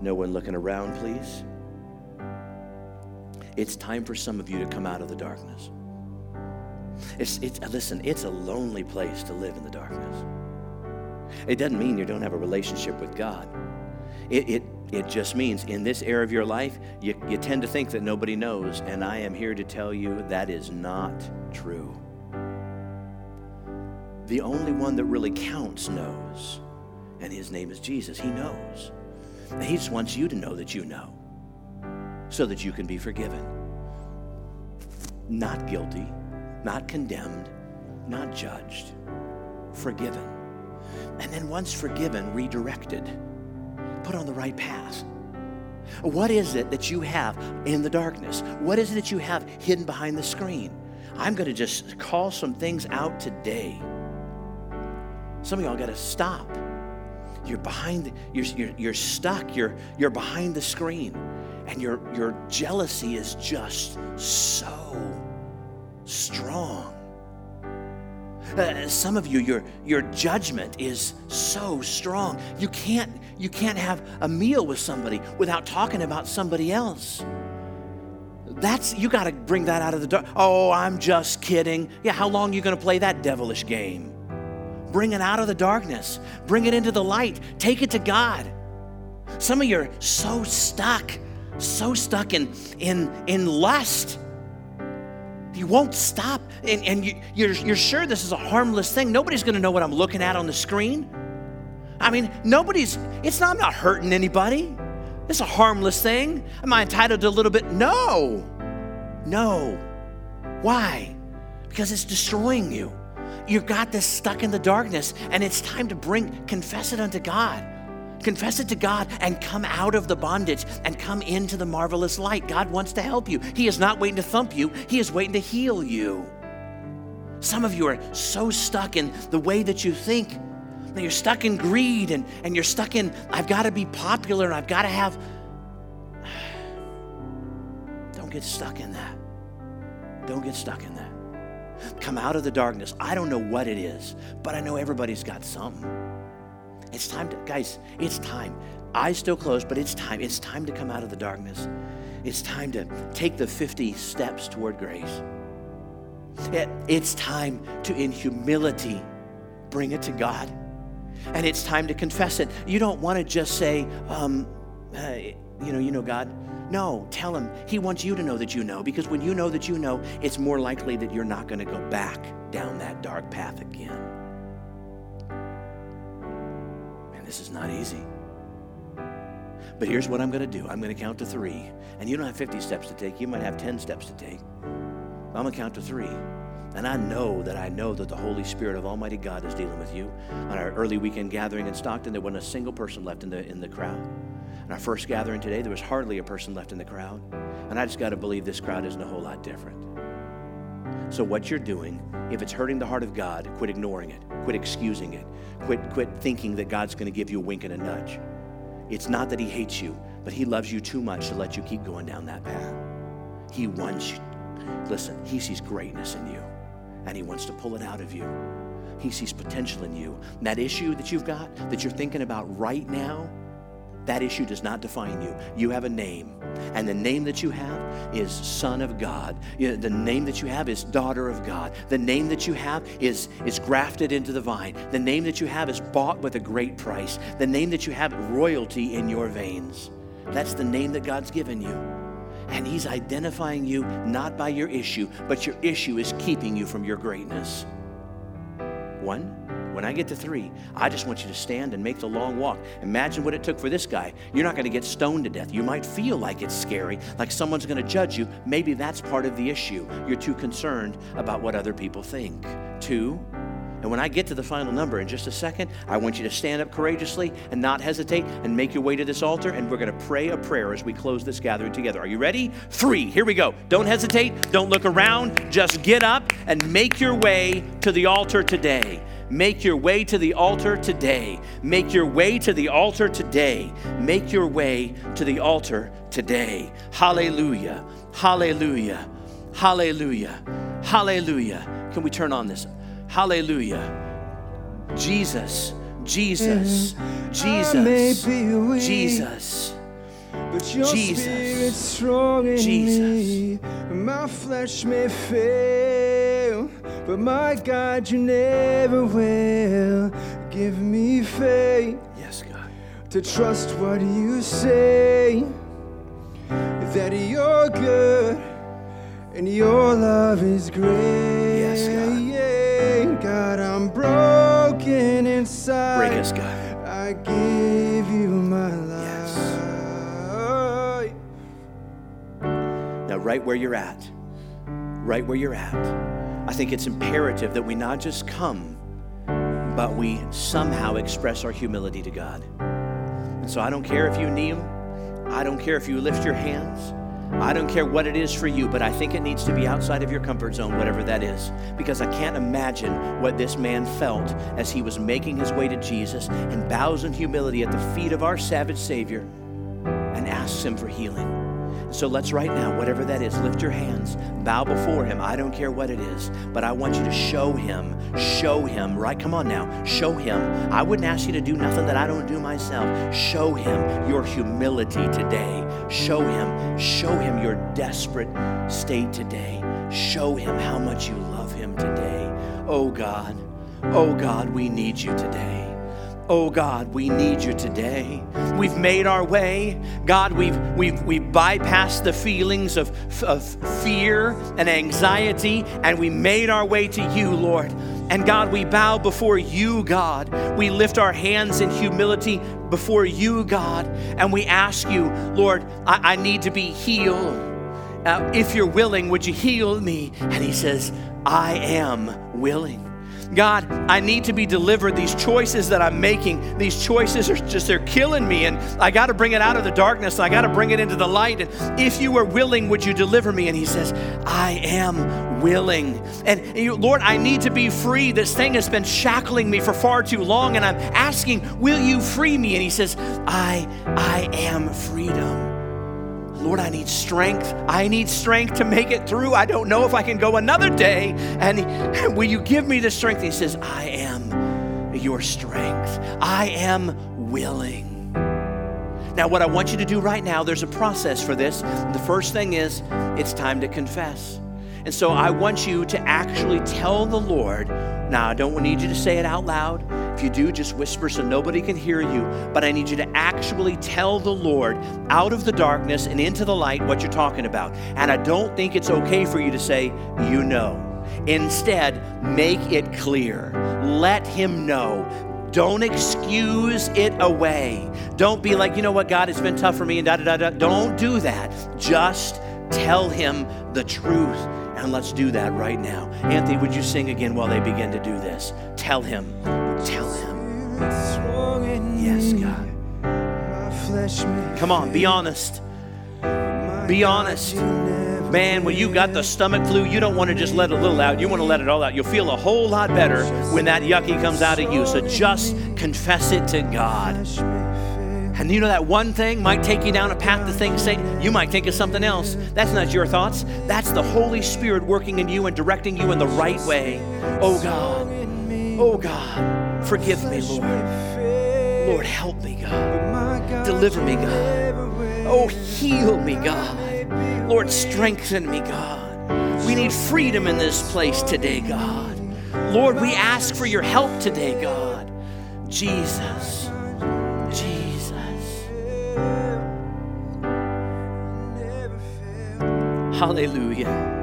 no one looking around, please. It's time for some of you to come out of the darkness. It's, it's, listen, it's a lonely place to live in the darkness. It doesn't mean you don't have a relationship with God. It, it, it just means in this area of your life, you, you tend to think that nobody knows. And I am here to tell you that is not true. The only one that really counts knows. and his name is Jesus. He knows. And he just wants you to know that you know so that you can be forgiven. Not guilty, not condemned, not judged, forgiven. And then once forgiven, redirected, put on the right path. What is it that you have in the darkness? What is it that you have hidden behind the screen? I'm going to just call some things out today. Some of y'all got to stop. You're behind, you're, you're, you're stuck, you're, you're behind the screen, and your, your jealousy is just so strong. Uh, some of you, your, your judgment is so strong. You can't, you can't have a meal with somebody without talking about somebody else. That's you got to bring that out of the dark. Oh, I'm just kidding. Yeah, how long are you going to play that devilish game? Bring it out of the darkness. Bring it into the light. Take it to God. Some of you are so stuck, so stuck in in in lust you won't stop. And, and you, you're, you're sure this is a harmless thing. Nobody's going to know what I'm looking at on the screen. I mean, nobody's, it's not, I'm not hurting anybody. It's a harmless thing. Am I entitled to a little bit? No. No. Why? Because it's destroying you. You've got this stuck in the darkness, and it's time to bring, confess it unto God. Confess it to God and come out of the bondage and come into the marvelous light. God wants to help you. He is not waiting to thump you, He is waiting to heal you. Some of you are so stuck in the way that you think. That you're stuck in greed and, and you're stuck in, I've got to be popular and I've got to have. Don't get stuck in that. Don't get stuck in that. Come out of the darkness. I don't know what it is, but I know everybody's got something. It's time to, guys, it's time. Eyes still closed, but it's time. It's time to come out of the darkness. It's time to take the 50 steps toward grace. It, it's time to, in humility, bring it to God. And it's time to confess it. You don't want to just say, um, uh, you know, you know God. No, tell him. He wants you to know that you know, because when you know that you know, it's more likely that you're not going to go back down that dark path again. This is not easy. But here's what I'm going to do I'm going to count to three. And you don't have 50 steps to take, you might have 10 steps to take. I'm going to count to three. And I know that I know that the Holy Spirit of Almighty God is dealing with you. On our early weekend gathering in Stockton, there wasn't a single person left in the, in the crowd. In our first gathering today, there was hardly a person left in the crowd. And I just got to believe this crowd isn't a whole lot different. So, what you're doing, if it's hurting the heart of God, quit ignoring it, quit excusing it, quit, quit thinking that God's going to give you a wink and a nudge. It's not that He hates you, but He loves you too much to let you keep going down that path. He wants you. Listen, He sees greatness in you, and He wants to pull it out of you. He sees potential in you. And that issue that you've got, that you're thinking about right now, that issue does not define you. You have a name, and the name that you have is Son of God. The name that you have is Daughter of God. The name that you have is, is grafted into the vine. The name that you have is bought with a great price. The name that you have royalty in your veins. That's the name that God's given you. And He's identifying you not by your issue, but your issue is keeping you from your greatness. One, when I get to three, I just want you to stand and make the long walk. Imagine what it took for this guy. You're not going to get stoned to death. You might feel like it's scary, like someone's going to judge you. Maybe that's part of the issue. You're too concerned about what other people think. Two, and when I get to the final number in just a second, I want you to stand up courageously and not hesitate and make your way to this altar. And we're going to pray a prayer as we close this gathering together. Are you ready? Three. Here we go. Don't hesitate. Don't look around. Just get up and make your way to the altar today. Make your way to the altar today. Make your way to the altar today. Make your way to the altar today. Hallelujah. Hallelujah. Hallelujah. Hallelujah. Can we turn on this? Hallelujah. Jesus. Jesus. Mm-hmm. Jesus. Jesus. But your Jesus. spirit's strong in Jesus. me. My flesh may fail, but my God, you never will. Give me faith. Yes, God. To trust what you say. That you're good and your love is great. Yes, God. God, I'm broken inside. Break us, God. I give you my life. Yes. Now, right where you're at, right where you're at, I think it's imperative that we not just come, but we somehow express our humility to God. And so I don't care if you kneel, I don't care if you lift your hands. I don't care what it is for you, but I think it needs to be outside of your comfort zone, whatever that is. Because I can't imagine what this man felt as he was making his way to Jesus and bows in humility at the feet of our savage Savior and asks him for healing. So let's right now, whatever that is, lift your hands, bow before Him. I don't care what it is, but I want you to show Him, show Him, right? Come on now, show Him. I wouldn't ask you to do nothing that I don't do myself. Show Him your humility today. Show Him, show Him your desperate state today. Show Him how much you love Him today. Oh God, oh God, we need you today. Oh God, we need you today. We've made our way. God, we've, we've, we've bypassed the feelings of, of fear and anxiety, and we made our way to you, Lord. And God, we bow before you, God. We lift our hands in humility before you, God, and we ask you, Lord, I, I need to be healed. Uh, if you're willing, would you heal me? And he says, I am willing. God, I need to be delivered. These choices that I'm making, these choices are just, they're killing me. And I got to bring it out of the darkness. I got to bring it into the light. And if you are willing, would you deliver me? And he says, I am willing. And Lord, I need to be free. This thing has been shackling me for far too long. And I'm asking, will you free me? And he says, I, I am freedom. Lord, I need strength. I need strength to make it through. I don't know if I can go another day. And will you give me the strength? He says, I am your strength. I am willing. Now, what I want you to do right now, there's a process for this. The first thing is it's time to confess. And so I want you to actually tell the Lord. Now, I don't need you to say it out loud. If you do, just whisper so nobody can hear you. But I need you to actually tell the Lord out of the darkness and into the light what you're talking about. And I don't think it's okay for you to say, you know. Instead, make it clear. Let Him know. Don't excuse it away. Don't be like, you know what, God, it's been tough for me and da da da da. Don't do that. Just tell Him the truth. And let's do that right now. Anthony, would you sing again while they begin to do this? Tell him. Tell him. Yes, God. Come on, be honest. Be honest. Man, when you got the stomach flu, you don't want to just let a little out. You want to let it all out. You'll feel a whole lot better when that yucky comes out of you. So just confess it to God. And you know that one thing might take you down a path to think, say, you might think of something else. That's not your thoughts. That's the Holy Spirit working in you and directing you in the right way. Oh God. Oh God. Forgive me, Lord. Lord, help me, God. Deliver me, God. Oh, heal me, God. Lord, strengthen me, God. We need freedom in this place today, God. Lord, we ask for your help today, God. Jesus. Hallelujah.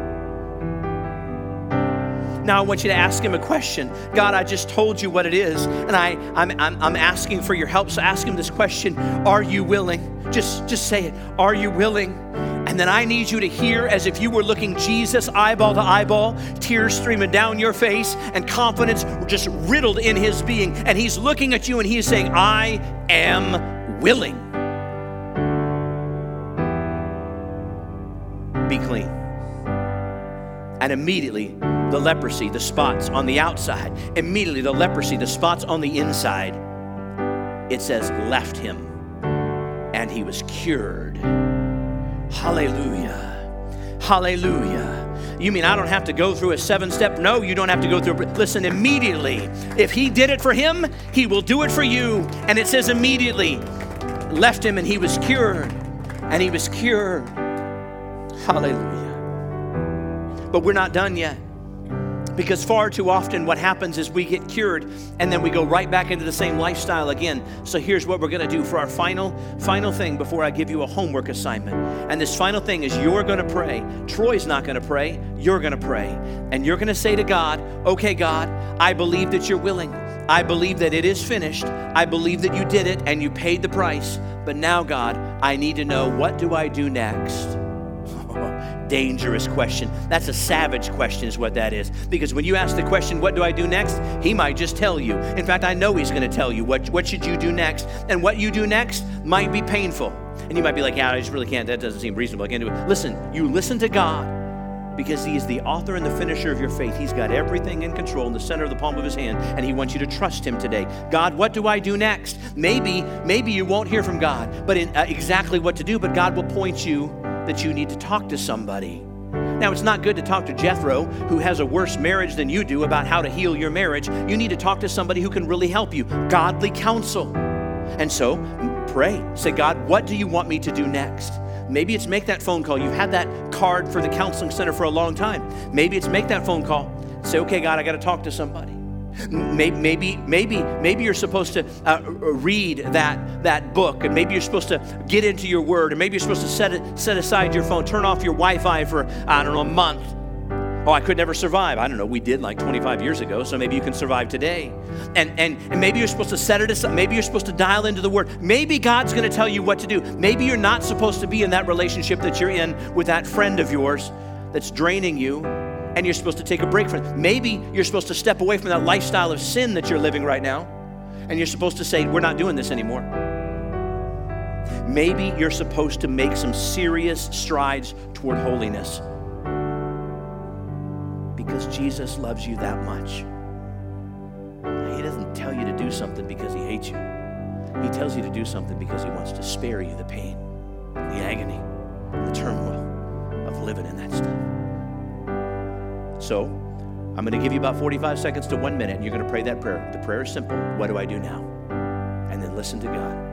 Now I want you to ask him a question. God, I just told you what it is, and I, I'm, I'm, I'm asking for your help. So ask him this question Are you willing? Just, just say it. Are you willing? And then I need you to hear as if you were looking Jesus eyeball to eyeball, tears streaming down your face, and confidence just riddled in his being. And he's looking at you and he's saying, I am willing. Be clean. And immediately, the leprosy, the spots on the outside, immediately, the leprosy, the spots on the inside, it says, left him and he was cured. Hallelujah. Hallelujah. You mean I don't have to go through a seven step? No, you don't have to go through. Listen, immediately. If he did it for him, he will do it for you. And it says immediately, left him and he was cured. And he was cured. Hallelujah. But we're not done yet. Because far too often, what happens is we get cured and then we go right back into the same lifestyle again. So here's what we're going to do for our final, final thing before I give you a homework assignment. And this final thing is you're going to pray. Troy's not going to pray. You're going to pray. And you're going to say to God, okay, God, I believe that you're willing. I believe that it is finished. I believe that you did it and you paid the price. But now, God, I need to know what do I do next? Dangerous question. That's a savage question, is what that is. Because when you ask the question, What do I do next? He might just tell you. In fact, I know he's going to tell you what, what should you do next. And what you do next might be painful. And you might be like, Yeah, I just really can't. That doesn't seem reasonable. I can't do it. Listen, you listen to God because He is the author and the finisher of your faith. He's got everything in control in the center of the palm of His hand, and He wants you to trust Him today. God, what do I do next? Maybe, maybe you won't hear from God, but in, uh, exactly what to do. But God will point you that you need to talk to somebody. Now, it's not good to talk to Jethro, who has a worse marriage than you do, about how to heal your marriage. You need to talk to somebody who can really help you. Godly counsel. And so, pray. Say, God, what do you want me to do next? Maybe it's make that phone call. You've had that card for the counseling center for a long time. Maybe it's make that phone call. Say, okay, God, I got to talk to somebody. Maybe, maybe, maybe, maybe you're supposed to uh, read that, that book, and maybe you're supposed to get into your word, and maybe you're supposed to set, it, set aside your phone, turn off your Wi Fi for, I don't know, a month Oh, I could never survive. I don't know. We did like 25 years ago, so maybe you can survive today. And and and maybe you're supposed to set it aside. Maybe you're supposed to dial into the word. Maybe God's going to tell you what to do. Maybe you're not supposed to be in that relationship that you're in with that friend of yours that's draining you, and you're supposed to take a break from it. Maybe you're supposed to step away from that lifestyle of sin that you're living right now, and you're supposed to say, "We're not doing this anymore." Maybe you're supposed to make some serious strides toward holiness because Jesus loves you that much. He doesn't tell you to do something because he hates you. He tells you to do something because he wants to spare you the pain, the agony, the turmoil of living in that stuff. So, I'm going to give you about 45 seconds to one minute, and you're going to pray that prayer. The prayer is simple What do I do now? And then listen to God.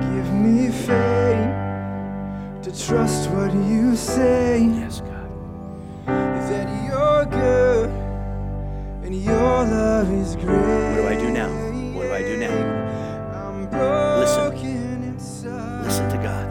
Give me faith to trust what you say. Yes, God. That you're good and your love is great. What do I do now? What do I do now? I'm broken Listen. inside. Listen to God.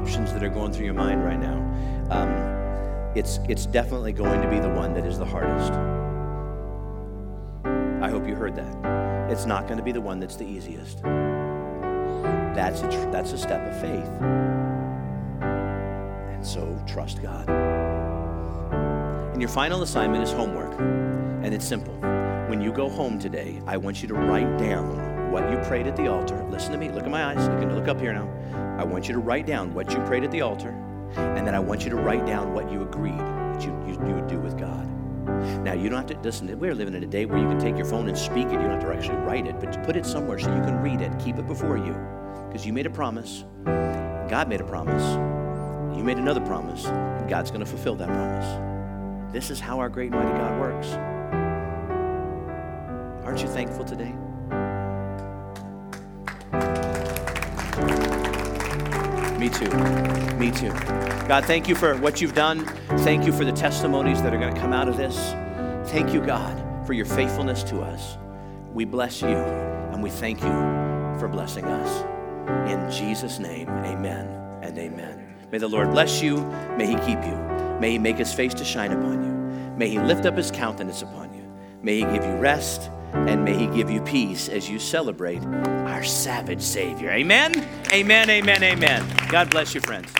Options that are going through your mind right now. Um, it's, it's definitely going to be the one that is the hardest. I hope you heard that. It's not going to be the one that's the easiest. That's a, tr- that's a step of faith. And so trust God. And your final assignment is homework. And it's simple. When you go home today, I want you to write down what you prayed at the altar. Listen to me. Look at my eyes. You can look up here now. I want you to write down what you prayed at the altar. And then I want you to write down what you agreed that you, you, you would do with God. Now, you don't have to, listen, we're living in a day where you can take your phone and speak it. You don't have to actually write it, but put it somewhere so you can read it. Keep it before you. Because you made a promise. God made a promise. You made another promise. And God's going to fulfill that promise. This is how our great mighty God works. Aren't you thankful today? Me too. Me too. God, thank you for what you've done. Thank you for the testimonies that are going to come out of this. Thank you, God, for your faithfulness to us. We bless you and we thank you for blessing us. In Jesus' name, amen and amen. May the Lord bless you. May he keep you. May he make his face to shine upon you. May he lift up his countenance upon you. May he give you rest and may he give you peace as you celebrate our savage Savior. Amen, amen, amen, amen. God bless you, friends.